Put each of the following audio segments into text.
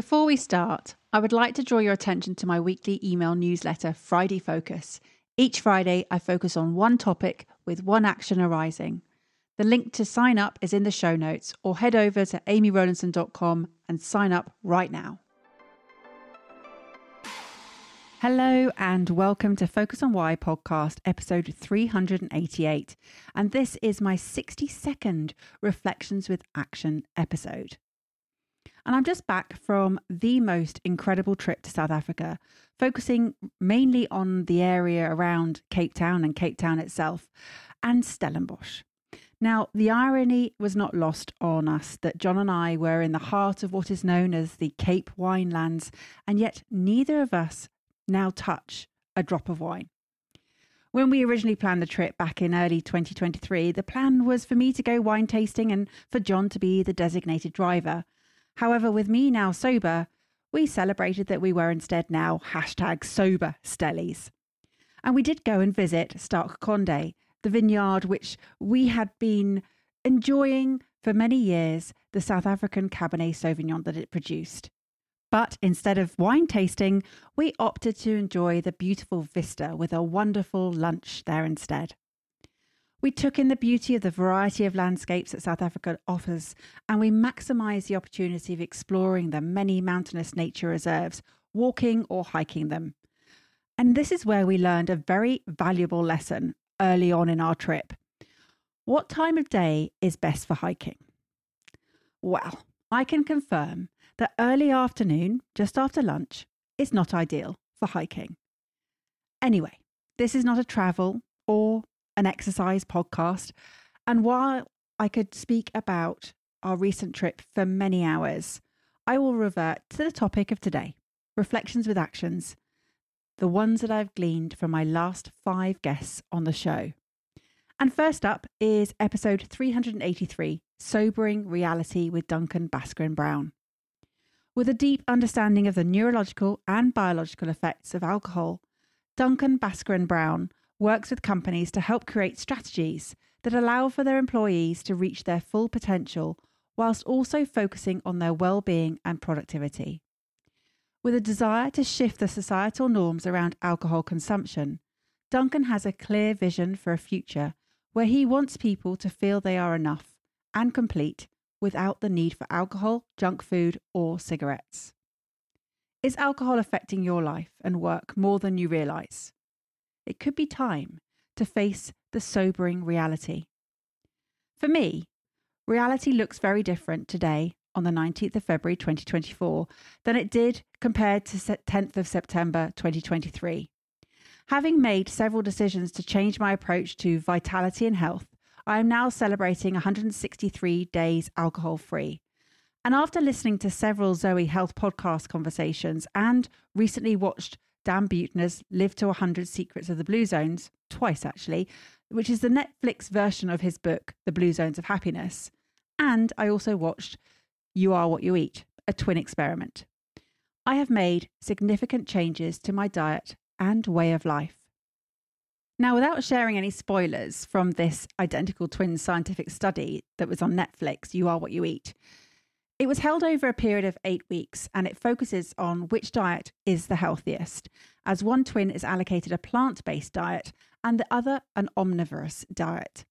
Before we start, I would like to draw your attention to my weekly email newsletter, Friday Focus. Each Friday, I focus on one topic with one action arising. The link to sign up is in the show notes, or head over to amyrowlinson.com and sign up right now. Hello, and welcome to Focus on Why podcast, episode 388. And this is my 60 second Reflections with Action episode. And I'm just back from the most incredible trip to South Africa, focusing mainly on the area around Cape Town and Cape Town itself and Stellenbosch. Now, the irony was not lost on us that John and I were in the heart of what is known as the Cape Winelands, and yet neither of us now touch a drop of wine. When we originally planned the trip back in early 2023, the plan was for me to go wine tasting and for John to be the designated driver. However, with me now sober, we celebrated that we were instead now hashtag sober stellies. And we did go and visit Stark Conde, the vineyard which we had been enjoying for many years, the South African Cabernet Sauvignon that it produced. But instead of wine tasting, we opted to enjoy the beautiful vista with a wonderful lunch there instead. We took in the beauty of the variety of landscapes that South Africa offers, and we maximised the opportunity of exploring the many mountainous nature reserves, walking or hiking them. And this is where we learned a very valuable lesson early on in our trip. What time of day is best for hiking? Well, I can confirm that early afternoon, just after lunch, is not ideal for hiking. Anyway, this is not a travel or an exercise podcast. And while I could speak about our recent trip for many hours, I will revert to the topic of today reflections with actions, the ones that I've gleaned from my last five guests on the show. And first up is episode 383 Sobering Reality with Duncan Bhaskaran Brown. With a deep understanding of the neurological and biological effects of alcohol, Duncan Bhaskaran Brown works with companies to help create strategies that allow for their employees to reach their full potential whilst also focusing on their well-being and productivity. With a desire to shift the societal norms around alcohol consumption, Duncan has a clear vision for a future where he wants people to feel they are enough and complete without the need for alcohol, junk food, or cigarettes. Is alcohol affecting your life and work more than you realise? It could be time to face the sobering reality. For me, reality looks very different today on the 19th of February 2024 than it did compared to 10th of September 2023. Having made several decisions to change my approach to vitality and health, I am now celebrating 163 days alcohol free. And after listening to several Zoe Health podcast conversations and recently watched Dan Buettner's Live to 100 Secrets of the Blue Zones, twice actually, which is the Netflix version of his book, The Blue Zones of Happiness. And I also watched You Are What You Eat, a twin experiment. I have made significant changes to my diet and way of life. Now, without sharing any spoilers from this identical twin scientific study that was on Netflix, You Are What You Eat, it was held over a period of eight weeks and it focuses on which diet is the healthiest, as one twin is allocated a plant based diet and the other an omnivorous diet.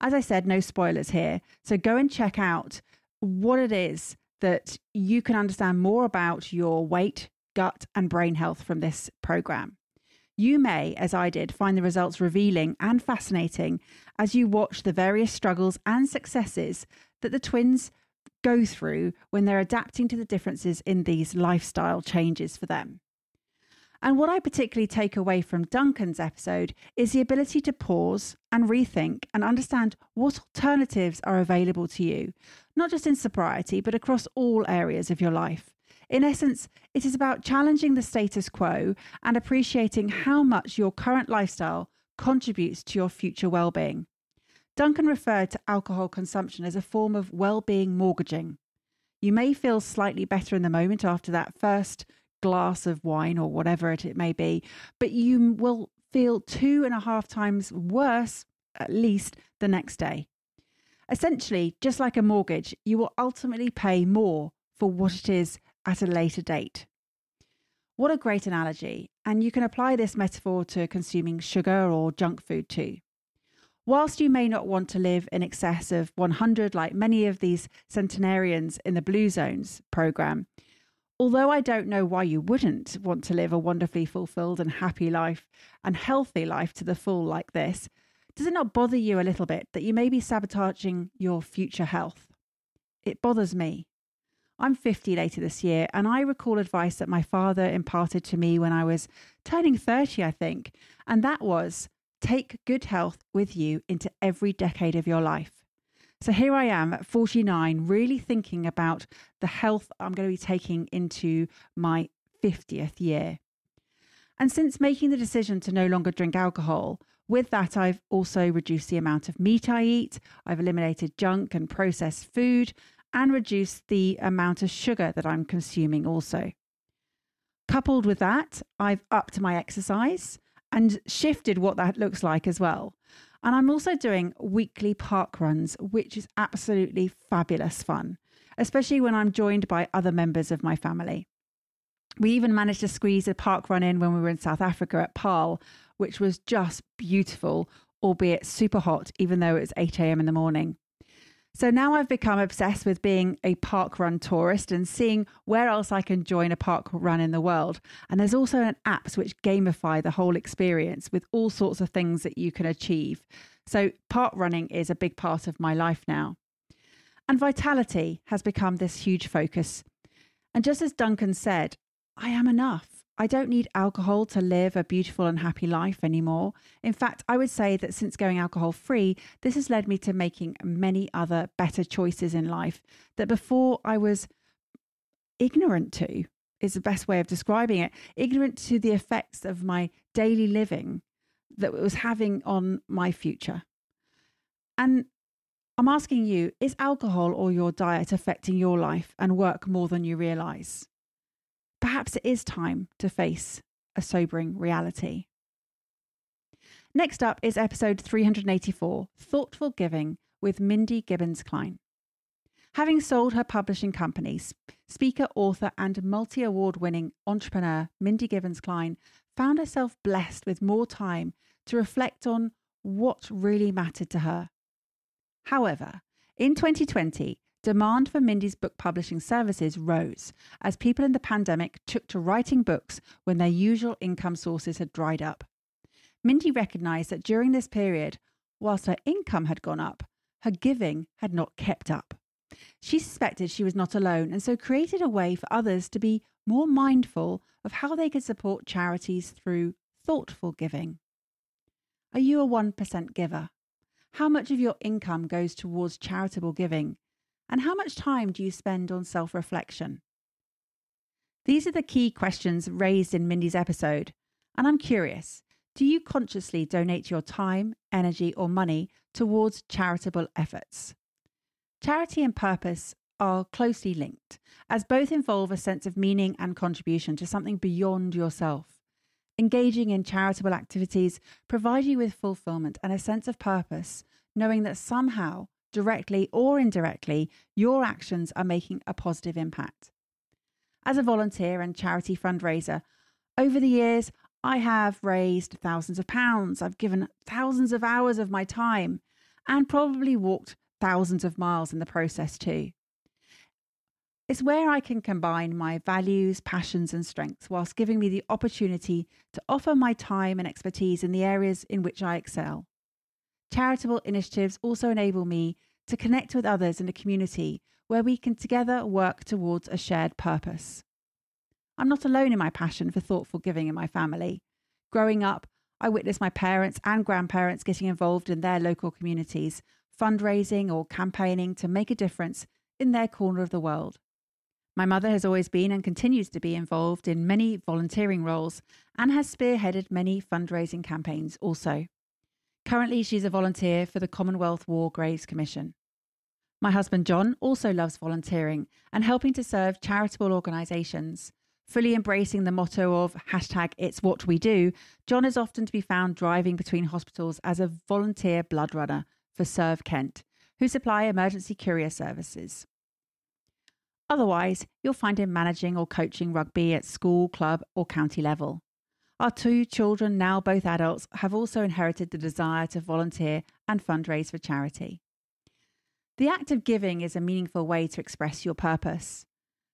As I said, no spoilers here, so go and check out what it is that you can understand more about your weight, gut, and brain health from this program. You may, as I did, find the results revealing and fascinating as you watch the various struggles and successes that the twins go through when they're adapting to the differences in these lifestyle changes for them. And what I particularly take away from Duncan's episode is the ability to pause and rethink and understand what alternatives are available to you, not just in sobriety, but across all areas of your life. In essence, it is about challenging the status quo and appreciating how much your current lifestyle contributes to your future well being. Duncan referred to alcohol consumption as a form of well being mortgaging. You may feel slightly better in the moment after that first glass of wine or whatever it, it may be, but you will feel two and a half times worse, at least, the next day. Essentially, just like a mortgage, you will ultimately pay more for what it is at a later date. What a great analogy, and you can apply this metaphor to consuming sugar or junk food too. Whilst you may not want to live in excess of 100 like many of these centenarians in the Blue Zones program, although I don't know why you wouldn't want to live a wonderfully fulfilled and happy life and healthy life to the full like this, does it not bother you a little bit that you may be sabotaging your future health? It bothers me. I'm 50 later this year, and I recall advice that my father imparted to me when I was turning 30, I think, and that was take good health with you into every decade of your life. So here I am at 49, really thinking about the health I'm going to be taking into my 50th year. And since making the decision to no longer drink alcohol, with that, I've also reduced the amount of meat I eat, I've eliminated junk and processed food, and reduced the amount of sugar that I'm consuming also. Coupled with that, I've upped my exercise and shifted what that looks like as well. And I'm also doing weekly park runs, which is absolutely fabulous fun, especially when I'm joined by other members of my family. We even managed to squeeze a park run in when we were in South Africa at Paarl, which was just beautiful, albeit super hot, even though it was 8 a.m. in the morning. So now I've become obsessed with being a park run tourist and seeing where else I can join a park run in the world. And there's also an apps which gamify the whole experience with all sorts of things that you can achieve. So park running is a big part of my life now. And vitality has become this huge focus. And just as Duncan said, I am enough. I don't need alcohol to live a beautiful and happy life anymore. In fact, I would say that since going alcohol free, this has led me to making many other better choices in life that before I was ignorant to, is the best way of describing it, ignorant to the effects of my daily living that it was having on my future. And I'm asking you, is alcohol or your diet affecting your life and work more than you realize? Perhaps it is time to face a sobering reality. Next up is episode 384 Thoughtful Giving with Mindy Gibbins-Klein. Having sold her publishing company, speaker, author, and multi award winning entrepreneur Mindy Gibbins-Klein found herself blessed with more time to reflect on what really mattered to her. However, in 2020, Demand for Mindy's book publishing services rose as people in the pandemic took to writing books when their usual income sources had dried up. Mindy recognized that during this period, whilst her income had gone up, her giving had not kept up. She suspected she was not alone and so created a way for others to be more mindful of how they could support charities through thoughtful giving. Are you a 1% giver? How much of your income goes towards charitable giving? And how much time do you spend on self reflection? These are the key questions raised in Mindy's episode. And I'm curious do you consciously donate your time, energy, or money towards charitable efforts? Charity and purpose are closely linked, as both involve a sense of meaning and contribution to something beyond yourself. Engaging in charitable activities provide you with fulfillment and a sense of purpose, knowing that somehow directly or indirectly, your actions are making a positive impact. As a volunteer and charity fundraiser, over the years, I have raised thousands of pounds. I've given thousands of hours of my time and probably walked thousands of miles in the process too. It's where I can combine my values, passions, and strengths whilst giving me the opportunity to offer my time and expertise in the areas in which I excel. Charitable initiatives also enable me to connect with others in a community where we can together work towards a shared purpose. I'm not alone in my passion for thoughtful giving in my family. Growing up, I witnessed my parents and grandparents getting involved in their local communities, fundraising or campaigning to make a difference in their corner of the world. My mother has always been and continues to be involved in many volunteering roles and has spearheaded many fundraising campaigns also. Currently, she's a volunteer for the Commonwealth War Graves Commission. My husband John also loves volunteering and helping to serve charitable organisations. Fully embracing the motto of hashtag it's what we do, John is often to be found driving between hospitals as a volunteer blood runner for SERV Kent, who supply emergency courier services. Otherwise, you'll find him managing or coaching rugby at school, club, or county level. Our two children, now both adults, have also inherited the desire to volunteer and fundraise for charity. The act of giving is a meaningful way to express your purpose.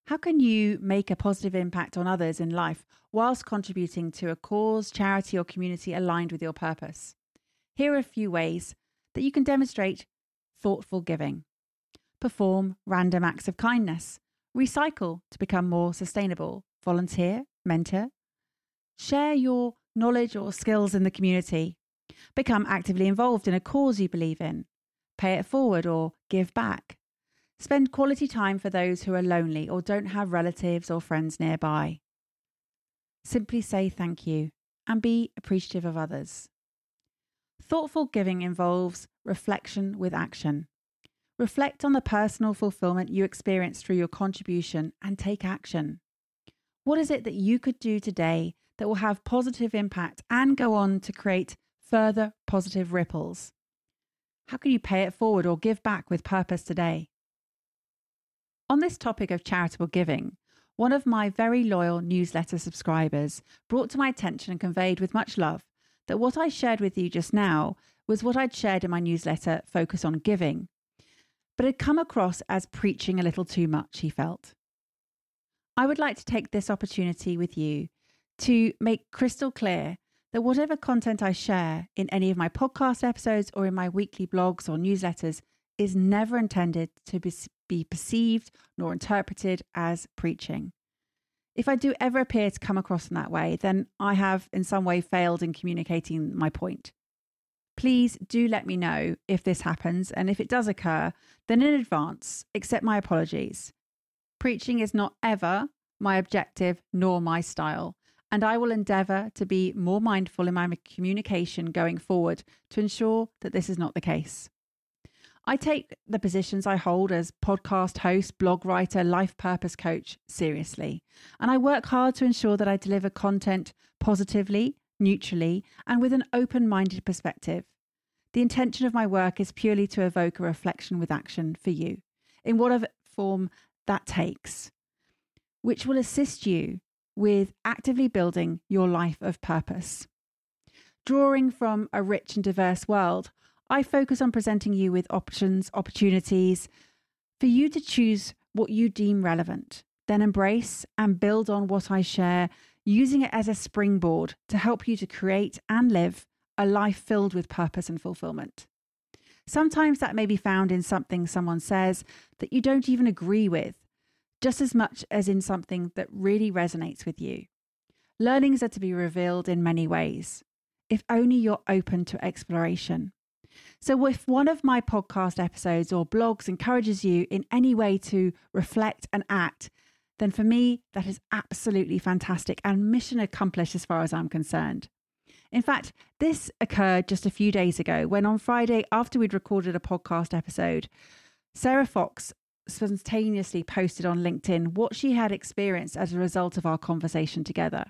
How can you make a positive impact on others in life whilst contributing to a cause, charity, or community aligned with your purpose? Here are a few ways that you can demonstrate thoughtful giving. Perform random acts of kindness. Recycle to become more sustainable. Volunteer, mentor. Share your knowledge or skills in the community. Become actively involved in a cause you believe in. Pay it forward or give back. Spend quality time for those who are lonely or don't have relatives or friends nearby. Simply say thank you and be appreciative of others. Thoughtful giving involves reflection with action. Reflect on the personal fulfillment you experience through your contribution and take action. What is it that you could do today that will have positive impact and go on to create further positive ripples? How can you pay it forward or give back with purpose today? On this topic of charitable giving, one of my very loyal newsletter subscribers brought to my attention and conveyed with much love that what I shared with you just now was what I'd shared in my newsletter, Focus on Giving, but had come across as preaching a little too much, he felt. I would like to take this opportunity with you to make crystal clear that whatever content I share in any of my podcast episodes or in my weekly blogs or newsletters is never intended to be perceived nor interpreted as preaching. If I do ever appear to come across in that way, then I have in some way failed in communicating my point. Please do let me know if this happens, and if it does occur, then in advance, accept my apologies. Preaching is not ever my objective nor my style, and I will endeavour to be more mindful in my communication going forward to ensure that this is not the case. I take the positions I hold as podcast host, blog writer, life purpose coach seriously, and I work hard to ensure that I deliver content positively neutrally, and with an open minded perspective. The intention of my work is purely to evoke a reflection with action for you, in whatever form that takes, which will assist you with actively building your life of purpose. Drawing from a rich and diverse world, I focus on presenting you with options, opportunities for you to choose what you deem relevant, then embrace and build on what I share using it as a springboard to help you to create and live a life filled with purpose and fulfillment. Sometimes that may be found in something someone says that you don't even agree with, just as much as in something that really resonates with you. Learnings are to be revealed in many ways, if only you're open to exploration. So, if one of my podcast episodes or blogs encourages you in any way to reflect and act, then for me, that is absolutely fantastic and mission accomplished as far as I'm concerned. In fact, this occurred just a few days ago when on Friday, after we'd recorded a podcast episode, Sarah Fox spontaneously posted on LinkedIn what she had experienced as a result of our conversation together.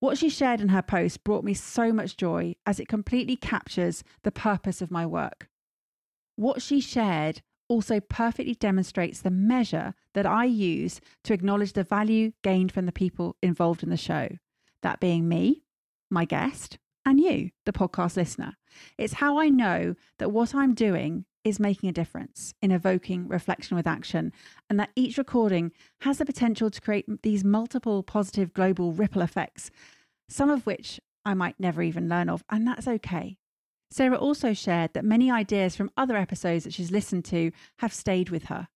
What she shared in her post brought me so much joy as it completely captures the purpose of my work. What she shared also perfectly demonstrates the measure that I use to acknowledge the value gained from the people involved in the show, that being me, my guest, and you, the podcast listener. It's how I know that what I'm doing is making a difference in evoking reflection with action, and that each recording has the potential to create these multiple positive global ripple effects, some of which I might never even learn of, and that's okay. Sarah also shared that many ideas from other episodes that she's listened to have stayed with her.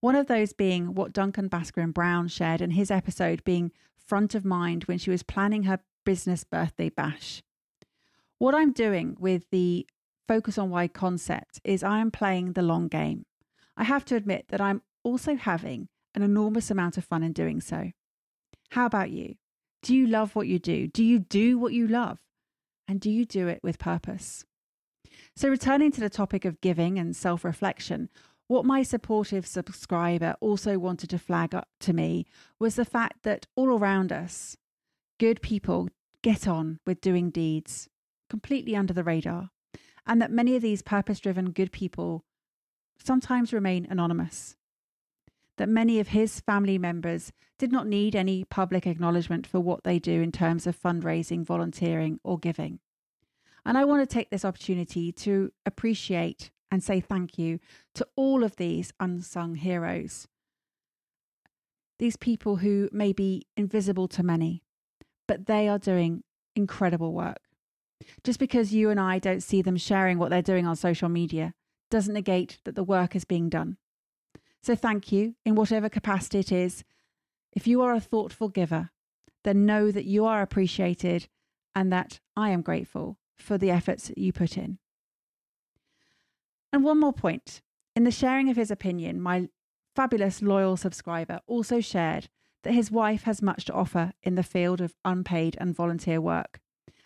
One of those being what Duncan Bhaskaran Brown shared in his episode being front of mind when she was planning her business birthday bash. What I'm doing with the focus on why concept is I am playing the long game. I have to admit that I'm also having an enormous amount of fun in doing so. How about you? Do you love what you do? Do you do what you love? And do you do it with purpose? So, returning to the topic of giving and self reflection, what my supportive subscriber also wanted to flag up to me was the fact that all around us, good people get on with doing deeds completely under the radar, and that many of these purpose driven good people sometimes remain anonymous. That many of his family members did not need any public acknowledgement for what they do in terms of fundraising, volunteering, or giving. And I want to take this opportunity to appreciate and say thank you to all of these unsung heroes. These people who may be invisible to many, but they are doing incredible work. Just because you and I don't see them sharing what they're doing on social media doesn't negate that the work is being done. So thank you in whatever capacity it is. If you are a thoughtful giver, then know that you are appreciated and that I am grateful for the efforts that you put in. And one more point. In the sharing of his opinion, my fabulous loyal subscriber also shared that his wife has much to offer in the field of unpaid and volunteer work.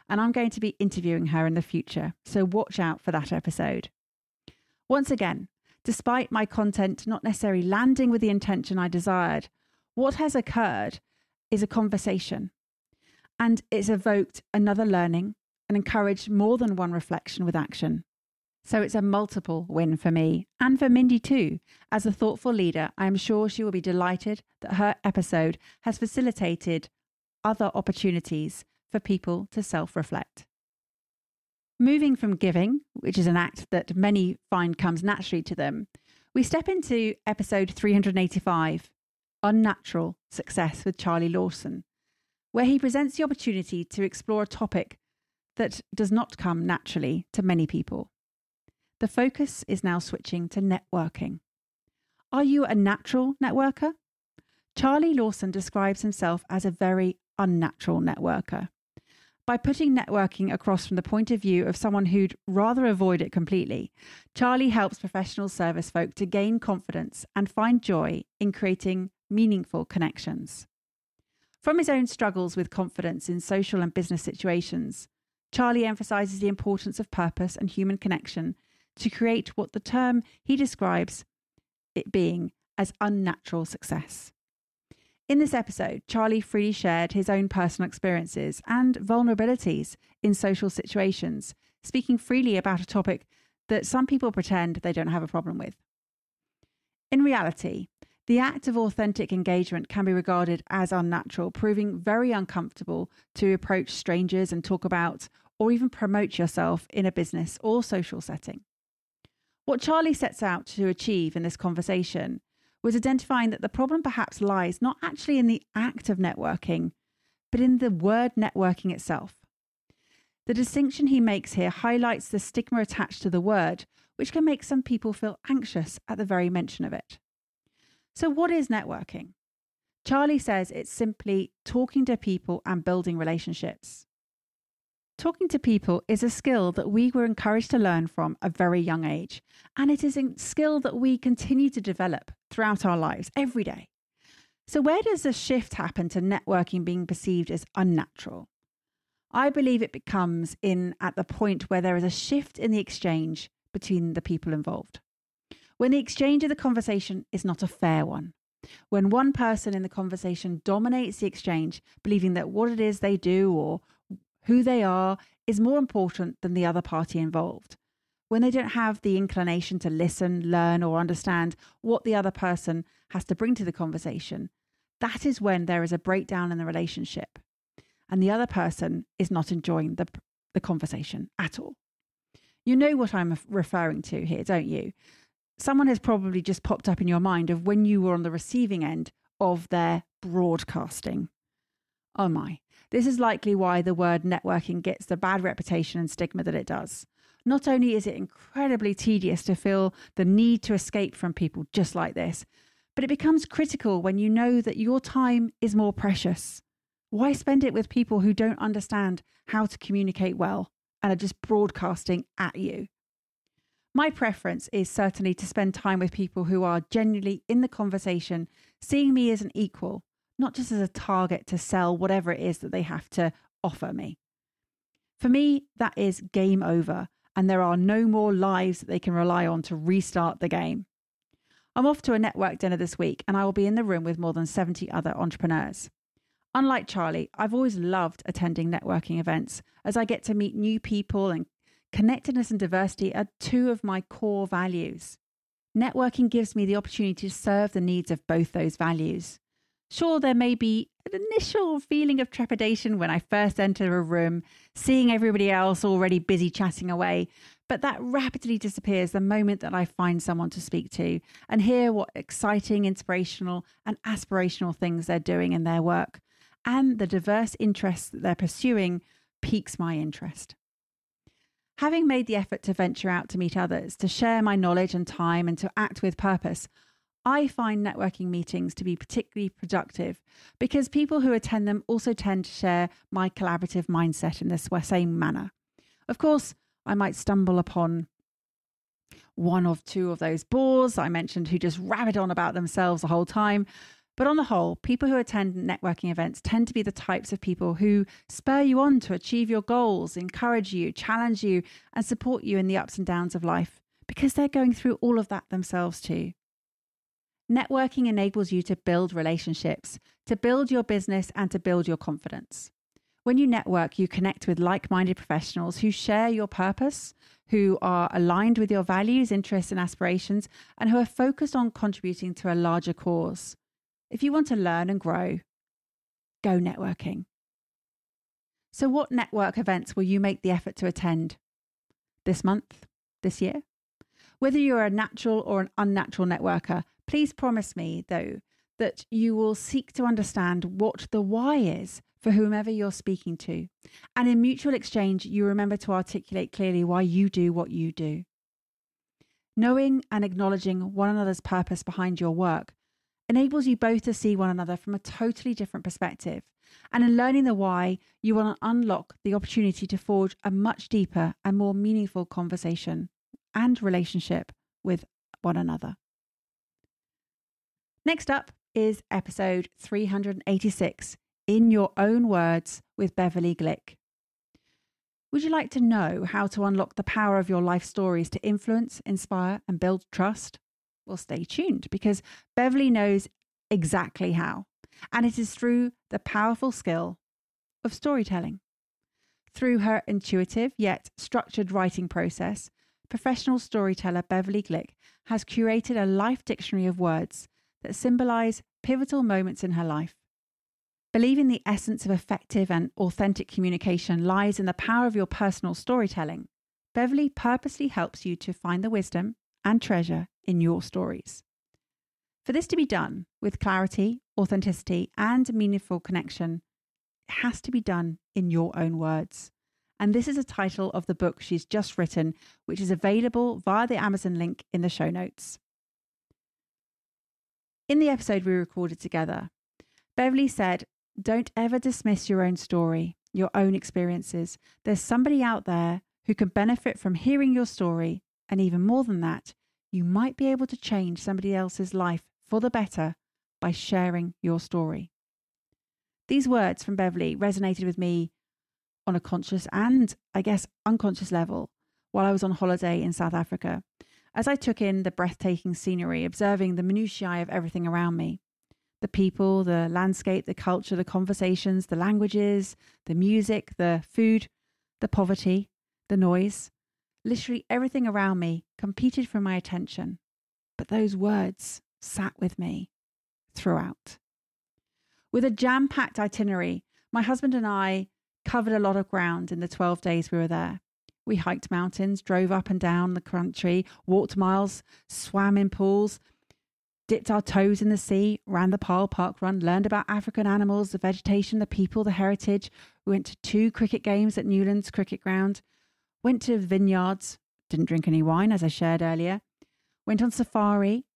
And I'm going to be interviewing her in the future, so watch out for that episode. Once again, despite my content not necessarily landing with the intention I desired, what has occurred is a conversation. And it's evoked another learning and encouraged more than one reflection with action. So it's a multiple win for me and for Mindy too. As a thoughtful leader, I am sure she will be delighted that her episode has facilitated other opportunities for people to self reflect. Moving from giving, which is an act that many find comes naturally to them, we step into episode 385 Unnatural Success with Charlie Lawson, where he presents the opportunity to explore a topic that does not come naturally to many people. The focus is now switching to networking. Are you a natural networker? Charlie Lawson describes himself as a very unnatural networker. By putting networking across from the point of view of someone who'd rather avoid it completely, Charlie helps professional service folk to gain confidence and find joy in creating meaningful connections. From his own struggles with confidence in social and business situations, Charlie emphasizes the importance of purpose and human connection to create what the term he describes it being as unnatural success. In this episode, Charlie freely shared his own personal experiences and vulnerabilities in social situations, speaking freely about a topic that some people pretend they don't have a problem with. In reality, the act of authentic engagement can be regarded as unnatural, proving very uncomfortable to approach strangers and talk about or even promote yourself in a business or social setting. What Charlie sets out to achieve in this conversation was identifying that the problem perhaps lies not actually in the act of networking, but in the word networking itself. The distinction he makes here highlights the stigma attached to the word, which can make some people feel anxious at the very mention of it. So, what is networking? Charlie says it's simply talking to people and building relationships. Talking to people is a skill that we were encouraged to learn from a very young age, and it is a skill that we continue to develop throughout our lives every day. So, where does the shift happen to networking being perceived as unnatural? I believe it becomes in at the point where there is a shift in the exchange between the people involved. When the exchange of the conversation is not a fair one. When one person in the conversation dominates the exchange, believing that what it is they do or who they are is more important than the other party involved. When they don't have the inclination to listen, learn, or understand what the other person has to bring to the conversation, that is when there is a breakdown in the relationship and the other person is not enjoying the, the conversation at all. You know what I'm referring to here, don't you? Someone has probably just popped up in your mind of when you were on the receiving end of their broadcasting. Oh my, this is likely why the word networking gets the bad reputation and stigma that it does. Not only is it incredibly tedious to feel the need to escape from people just like this, but it becomes critical when you know that your time is more precious. Why spend it with people who don't understand how to communicate well and are just broadcasting at you? My preference is certainly to spend time with people who are genuinely in the conversation, seeing me as an equal, not just as a target to sell whatever it is that they have to offer me. For me, that is game over, and there are no more lives that they can rely on to restart the game. I'm off to a network dinner this week, and I will be in the room with more than 70 other entrepreneurs. Unlike Charlie, I've always loved attending networking events as I get to meet new people and connectedness and diversity are two of my core values. Networking gives me the opportunity to serve the needs of both those values. Sure, there may be an initial feeling of trepidation when I first enter a room, seeing everybody else already busy chatting away, but that rapidly disappears the moment that I find someone to speak to and hear what exciting, inspirational, and aspirational things they're doing in their work. And the diverse interests that they're pursuing piques my interest. Having made the effort to venture out to meet others, to share my knowledge and time, and to act with purpose, I find networking meetings to be particularly productive because people who attend them also tend to share my collaborative mindset in this same manner. Of course, I might stumble upon one of two of those bores I mentioned who just rabbit on about themselves the whole time. But on the whole, people who attend networking events tend to be the types of people who spur you on to achieve your goals, encourage you, challenge you, and support you in the ups and downs of life because they're going through all of that themselves too. Networking enables you to build relationships, to build your business, and to build your confidence. When you network, you connect with like minded professionals who share your purpose, who are aligned with your values, interests, and aspirations, and who are focused on contributing to a larger cause. If you want to learn and grow, go networking. So, what network events will you make the effort to attend this month, this year? Whether you're a natural or an unnatural networker, Please promise me, though, that you will seek to understand what the why is for whomever you're speaking to. And in mutual exchange, you remember to articulate clearly why you do what you do. Knowing and acknowledging one another's purpose behind your work enables you both to see one another from a totally different perspective. And in learning the why, you will unlock the opportunity to forge a much deeper and more meaningful conversation and relationship with one another. Next up is episode 386 In Your Own Words with Beverley Glick. Would you like to know how to unlock the power of your life stories to influence, inspire, and build trust? Well, stay tuned because Beverley knows exactly how. And it is through the powerful skill of storytelling. Through her intuitive yet structured writing process, professional storyteller Beverley Glick has curated a life dictionary of words that symbolize pivotal moments in her life. Believing the essence of effective and authentic communication lies in the power of your personal storytelling, Beverley purposely helps you to find the wisdom and treasure in your stories. For this to be done with clarity, authenticity, and meaningful connection, it has to be done in your own words. And this is a title of the book she's just written, which is available via the Amazon link in the show notes. In the episode we recorded together, Beverley said, Don't ever dismiss your own story, your own experiences. There's somebody out there who can benefit from hearing your story. And even more than that, you might be able to change somebody else's life for the better by sharing your story. These words from Beverley resonated with me on a conscious and, I guess, unconscious level while I was on holiday in South Africa. As I took in the breathtaking scenery, observing the minutiae of everything around me the people, the landscape, the culture, the conversations, the languages, the music, the food, the poverty, the noise literally everything around me competed for my attention. But those words sat with me throughout. With a jam packed itinerary, my husband and I covered a lot of ground in the 12 days we were there. We hiked mountains, drove up and down the country, walked miles, swam in pools, dipped our toes in the sea, ran the Paarl Park Run, learned about African animals, the vegetation, the people, the heritage. We went to two cricket games at Newlands Cricket Ground, went to vineyards, didn't drink any wine, as I shared earlier, went on safari,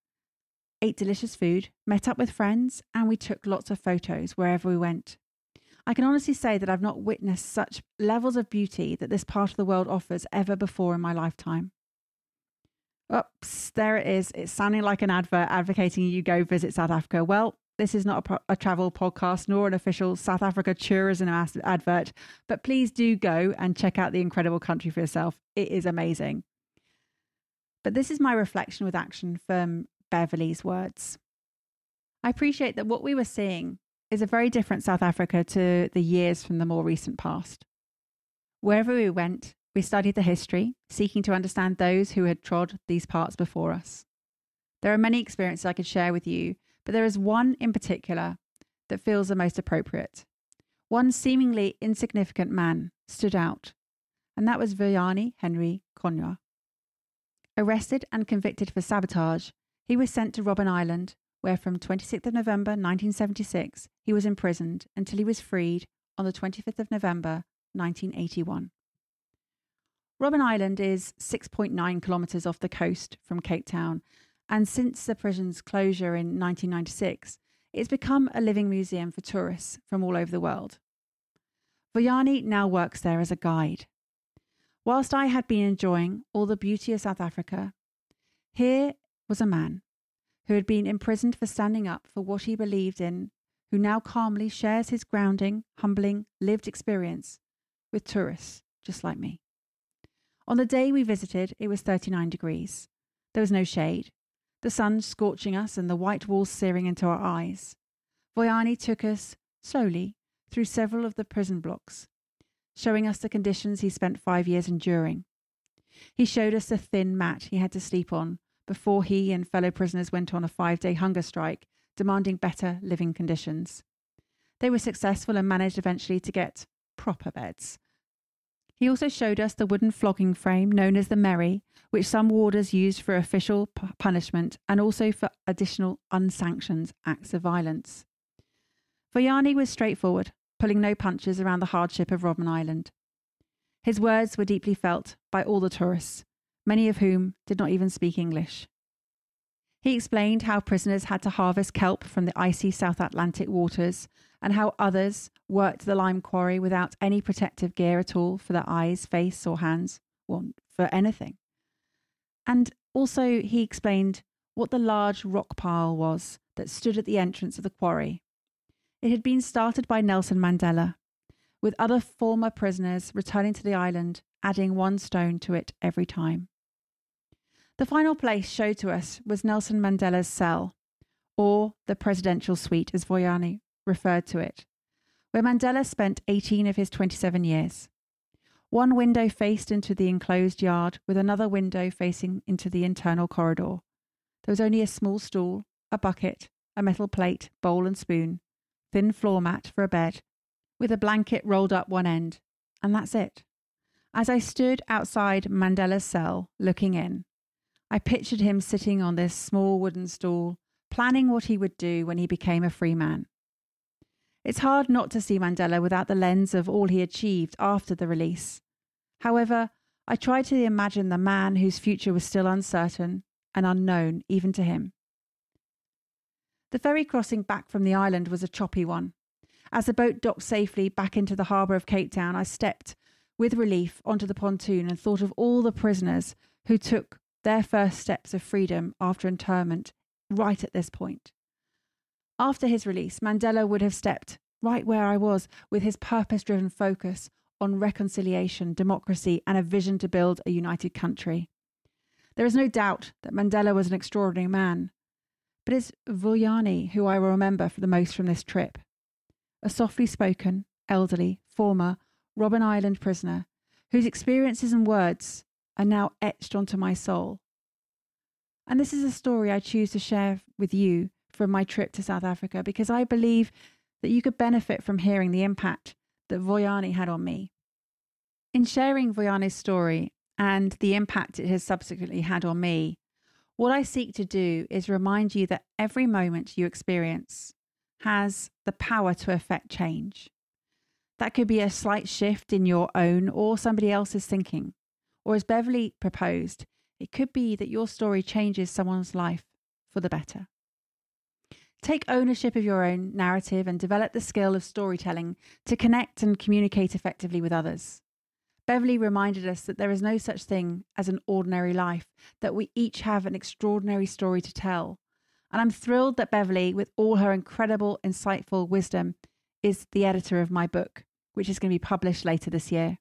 ate delicious food, met up with friends, and we took lots of photos wherever we went. I can honestly say that I've not witnessed such levels of beauty that this part of the world offers ever before in my lifetime. Oops, there it is. It's sounding like an advert advocating you go visit South Africa. Well, this is not a, pro- a, travel podcast nor an official South Africa tourism advert, but please do go and check out the incredible country for yourself. It is amazing. But this is my reflection with action from Beverley's words. I appreciate that what we were seeing is a very different South Africa to the years from the more recent past. Wherever we went, we studied the history, seeking to understand those who had trod these parts before us. There are many experiences I could share with you, but there is one in particular that feels the most appropriate. One seemingly insignificant man stood out, and that was Vuyani Henry Conyoa. Arrested and convicted for sabotage, he was sent to Robben Island, where from 26th of November 1976 he was imprisoned until he was freed on the 25th of November 1981. Robben Island is 6.9 kilometres off the coast from Cape Town, and since the prison's closure in 1996, it's become a living museum for tourists from all over the world. Vuyani now works there as a guide. Whilst I had been enjoying all the beauty of South Africa, here was a man who had been imprisoned for standing up for what he believed in, who now calmly shares his grounding, humbling, lived experience with tourists just like me. On the day we visited, it was 39 degrees. There was no shade, the sun scorching us and the white walls searing into our eyes. Vuyani took us slowly through several of the prison blocks, showing us the conditions he spent five years enduring. He showed us the thin mat he had to sleep on before he and fellow prisoners went on a five day hunger strike, demanding better living conditions. They were successful and managed eventually to get proper beds. He also showed us the wooden flogging frame known as the Merry, which some warders used for official p- punishment and also for additional unsanctioned acts of violence. Vuyani was straightforward, pulling no punches around the hardship of Robben Island. His words were deeply felt by all the tourists, many of whom did not even speak English. He explained how prisoners had to harvest kelp from the icy South Atlantic waters and how others worked the lime quarry without any protective gear at all for their eyes, face, or hands, well, for anything. And also, he explained what the large rock pile was that stood at the entrance of the quarry. It had been started by Nelson Mandela, with other former prisoners returning to the island, adding one stone to it every time. The final place showed to us was Nelson Mandela's cell, or the presidential suite, as Vuyani referred to it, where Mandela spent 18 of his 27 years. One window faced into the enclosed yard, with another window facing into the internal corridor. There was only a small stool, a bucket, a metal plate, bowl, and spoon, thin floor mat for a bed, with a blanket rolled up one end, and that's it. As I stood outside Mandela's cell, looking in, I pictured him sitting on this small wooden stool, planning what he would do when he became a free man. It's hard not to see Mandela without the lens of all he achieved after the release. However, I tried to imagine the man whose future was still uncertain and unknown even to him. The ferry crossing back from the island was a choppy one. As the boat docked safely back into the harbour of Cape Town, I stepped with relief onto the pontoon and thought of all the prisoners who took their first steps of freedom after internment right at this point. After his release, Mandela would have stepped right where I was with his purpose driven focus on reconciliation, democracy, and a vision to build a united country. There is no doubt that Mandela was an extraordinary man, but it's Vuyani who I will remember for the most from this trip. A softly spoken, elderly, former Robben Island prisoner whose experiences and words are now etched onto my soul. And this is a story I choose to share with you from my trip to South Africa because I believe that you could benefit from hearing the impact that Vuyani had on me. In sharing Vuyani's story and the impact it has subsequently had on me, what I seek to do is remind you that every moment you experience has the power to affect change. That could be a slight shift in your own or somebody else's thinking. Or as Beverley proposed, it could be that your story changes someone's life for the better. Take ownership of your own narrative and develop the skill of storytelling to connect and communicate effectively with others. Beverley reminded us that there is no such thing as an ordinary life, that we each have an extraordinary story to tell. And I'm thrilled that Beverley, with all her incredible, insightful wisdom, is the editor of my book, which is going to be published later this year.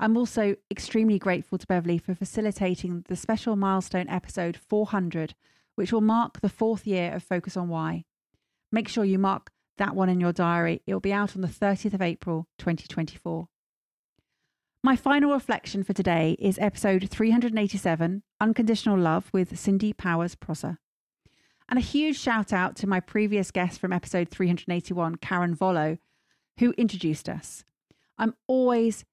I'm also extremely grateful to Beverley for facilitating the special milestone episode 400, which will mark the fourth year of Focus on Why. Make sure you mark that one in your diary. It will be out on the 30th of April, 2024. My final reflection for today is episode 387 Unconditional Love with Cindy Powers Prosor. And a huge shout out to my previous guest from episode 381, Karen Volo, who introduced us. I'm always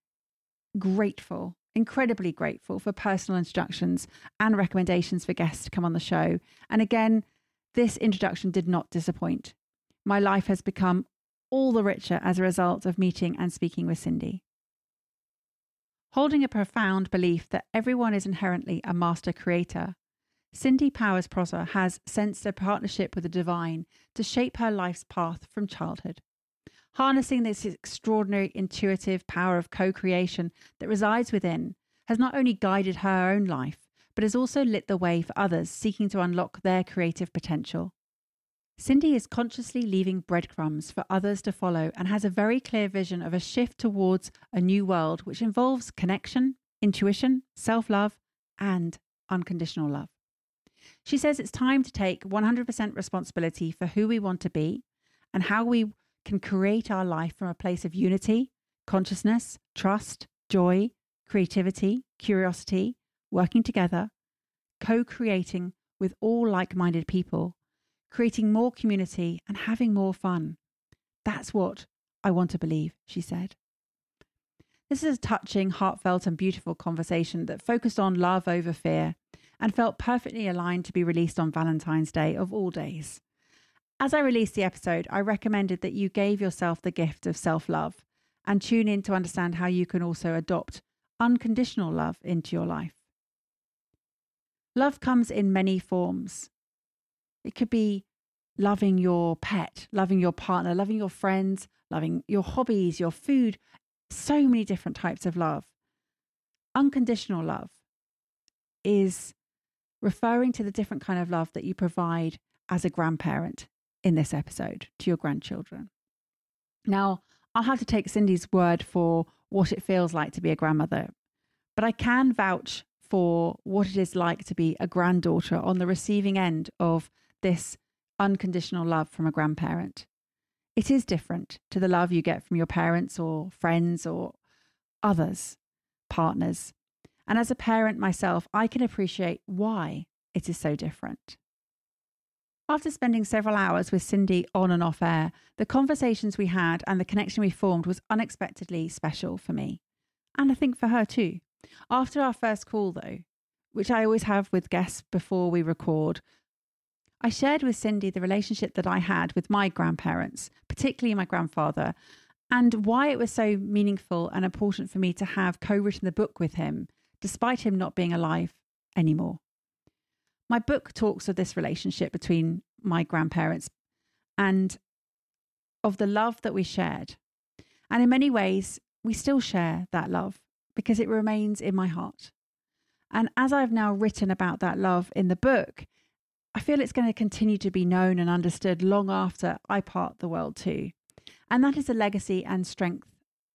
grateful, incredibly grateful for personal instructions and recommendations for guests to come on the show. And again, this introduction did not disappoint. My life has become all the richer as a result of meeting and speaking with Cindy. Holding a profound belief that everyone is inherently a master creator, Cindy Powers Prosor has sensed a partnership with the divine to shape her life's path from childhood. Harnessing this extraordinary intuitive power of co creation that resides within has not only guided her own life, but has also lit the way for others seeking to unlock their creative potential. Cindy is consciously leaving breadcrumbs for others to follow and has a very clear vision of a shift towards a new world which involves connection, intuition, self love, and unconditional love. She says it's time to take 100% responsibility for who we want to be and how we can create our life from a place of unity, consciousness, trust, joy, creativity, curiosity, working together, co creating with all like minded people, creating more community, and having more fun. That's what I want to believe, she said. This is a touching, heartfelt, and beautiful conversation that focused on love over fear and felt perfectly aligned to be released on Valentine's Day of all days. As I released the episode, I recommended that you gave yourself the gift of self love and tune in to understand how you can also adopt unconditional love into your life. Love comes in many forms. It could be loving your pet, loving your partner, loving your friends, loving your hobbies, your food, so many different types of love. Unconditional love is referring to the different kind of love that you provide as a grandparent in this episode to your grandchildren. Now, I'll have to take Cindy's word for what it feels like to be a grandmother, but I can vouch for what it is like to be a granddaughter on the receiving end of this unconditional love from a grandparent. It is different to the love you get from your parents or friends or others, partners. And as a parent myself, I can appreciate why it is so different. After spending several hours with Cindy on and off air, the conversations we had and the connection we formed was unexpectedly special for me. And I think for her too. After our first call, though, which I always have with guests before we record, I shared with Cindy the relationship that I had with my grandparents, particularly my grandfather, and why it was so meaningful and important for me to have co written the book with him, despite him not being alive anymore. My book talks of this relationship between my grandparents and of the love that we shared. And in many ways, we still share that love because it remains in my heart. And as I've now written about that love in the book, I feel it's going to continue to be known and understood long after I part the world too. And that is a legacy and strength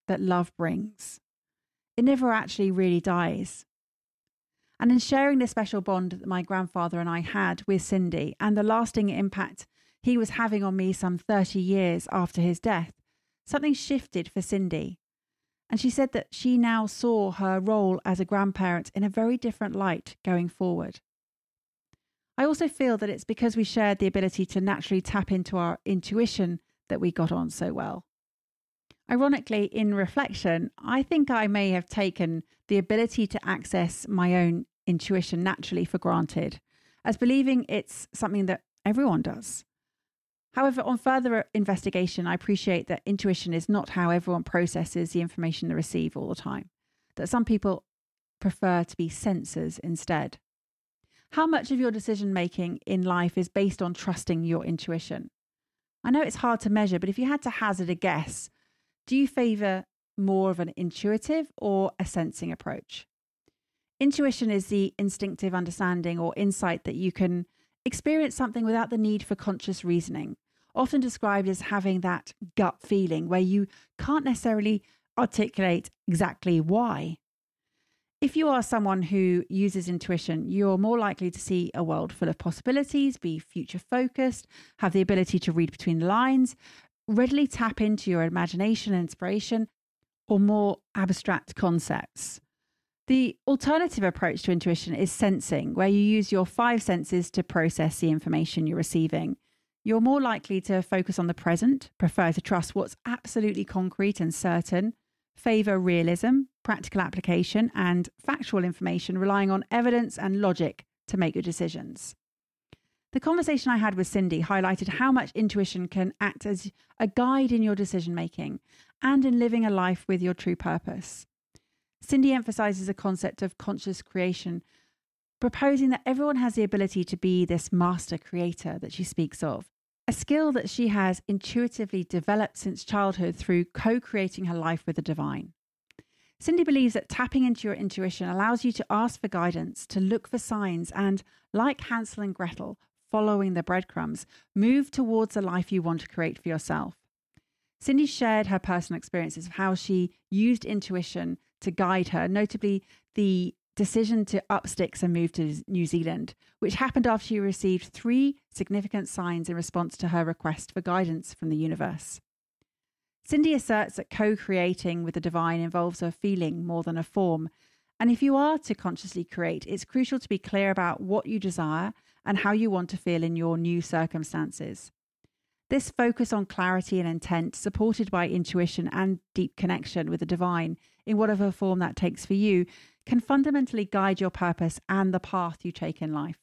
that love brings. It never actually really dies. And in sharing the special bond that my grandfather and I had with Cindy and the lasting impact he was having on me some 30 years after his death, something shifted for Cindy. And she said that she now saw her role as a grandparent in a very different light going forward. I also feel that it's because we shared the ability to naturally tap into our intuition that we got on so well. Ironically, in reflection, I think I may have taken the ability to access my own intuition naturally for granted, as believing it's something that everyone does. However, on further investigation, I appreciate that intuition is not how everyone processes the information they receive all the time, that some people prefer to be sensors instead. How much of your decision making in life is based on trusting your intuition? I know it's hard to measure, but if you had to hazard a guess, do you favour more of an intuitive or a sensing approach. Intuition is the instinctive understanding or insight that you can experience something without the need for conscious reasoning, often described as having that gut feeling where you can't necessarily articulate exactly why. If you are someone who uses intuition, you're more likely to see a world full of possibilities, be future focused, have the ability to read between the lines, readily tap into your imagination and inspiration, or more abstract concepts. The alternative approach to intuition is sensing, where you use your five senses to process the information you're receiving. You're more likely to focus on the present, prefer to trust what's absolutely concrete and certain, favour realism, practical application, and factual information, relying on evidence and logic to make your decisions. The conversation I had with Cindy highlighted how much intuition can act as a guide in your decision making and in living a life with your true purpose. Cindy emphasizes a concept of conscious creation, proposing that everyone has the ability to be this master creator that she speaks of, a skill that she has intuitively developed since childhood through co creating her life with the divine. Cindy believes that tapping into your intuition allows you to ask for guidance, to look for signs, and, like Hansel and Gretel, following the breadcrumbs, move towards the life you want to create for yourself. Cindy shared her personal experiences of how she used intuition to guide her, notably the decision to up sticks and move to New Zealand, which happened after she received three significant signs in response to her request for guidance from the universe. Cindy asserts that co creating with the divine involves a feeling more than a form. And if you are to consciously create, it's crucial to be clear about what you desire and how you want to feel in your new circumstances. This focus on clarity and intent, supported by intuition and deep connection with the divine, in whatever form that takes for you, can fundamentally guide your purpose and the path you take in life.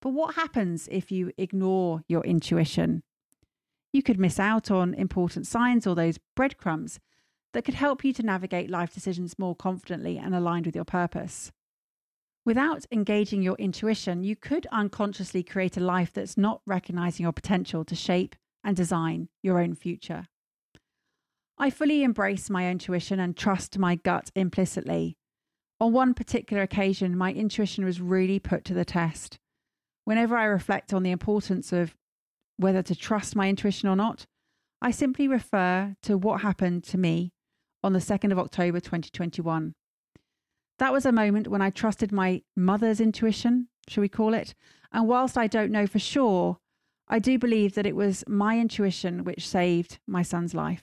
But what happens if you ignore your intuition? You could miss out on important signs or those breadcrumbs that could help you to navigate life decisions more confidently and aligned with your purpose. Without engaging your intuition, you could unconsciously create a life that's not recognizing your potential to shape and design your own future. I fully embrace my intuition and trust my gut implicitly. On one particular occasion, my intuition was really put to the test. Whenever I reflect on the importance of whether to trust my intuition or not, I simply refer to what happened to me on the 2nd of October 2021. That was a moment when I trusted my mother's intuition, shall we call it? And whilst I don't know for sure, I do believe that it was my intuition which saved my son's life.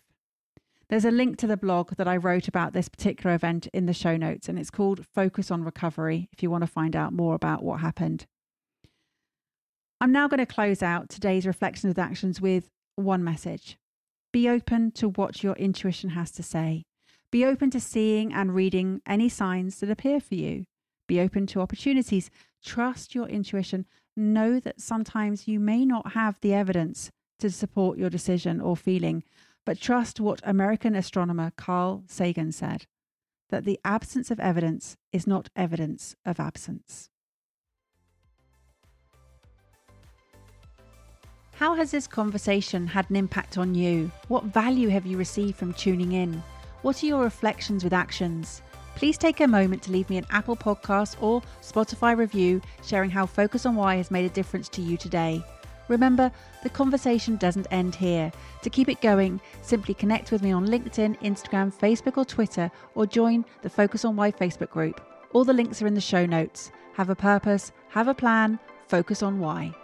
There's a link to the blog that I wrote about this particular event in the show notes, and it's called Focus on Recovery if you want to find out more about what happened. I'm now going to close out today's Reflections with Actions with one message Be open to what your intuition has to say. Be open to seeing and reading any signs that appear for you. Be open to opportunities. Trust your intuition. Know that sometimes you may not have the evidence to support your decision or feeling, but trust what American astronomer Carl Sagan said that the absence of evidence is not evidence of absence. How has this conversation had an impact on you? What value have you received from tuning in? What are your reflections with actions? Please take a moment to leave me an Apple Podcast or Spotify review sharing how Focus on Why has made a difference to you today. Remember, the conversation doesn't end here. To keep it going, simply connect with me on LinkedIn, Instagram, Facebook, or Twitter, or join the Focus on Why Facebook group. All the links are in the show notes. Have a purpose, have a plan, focus on why.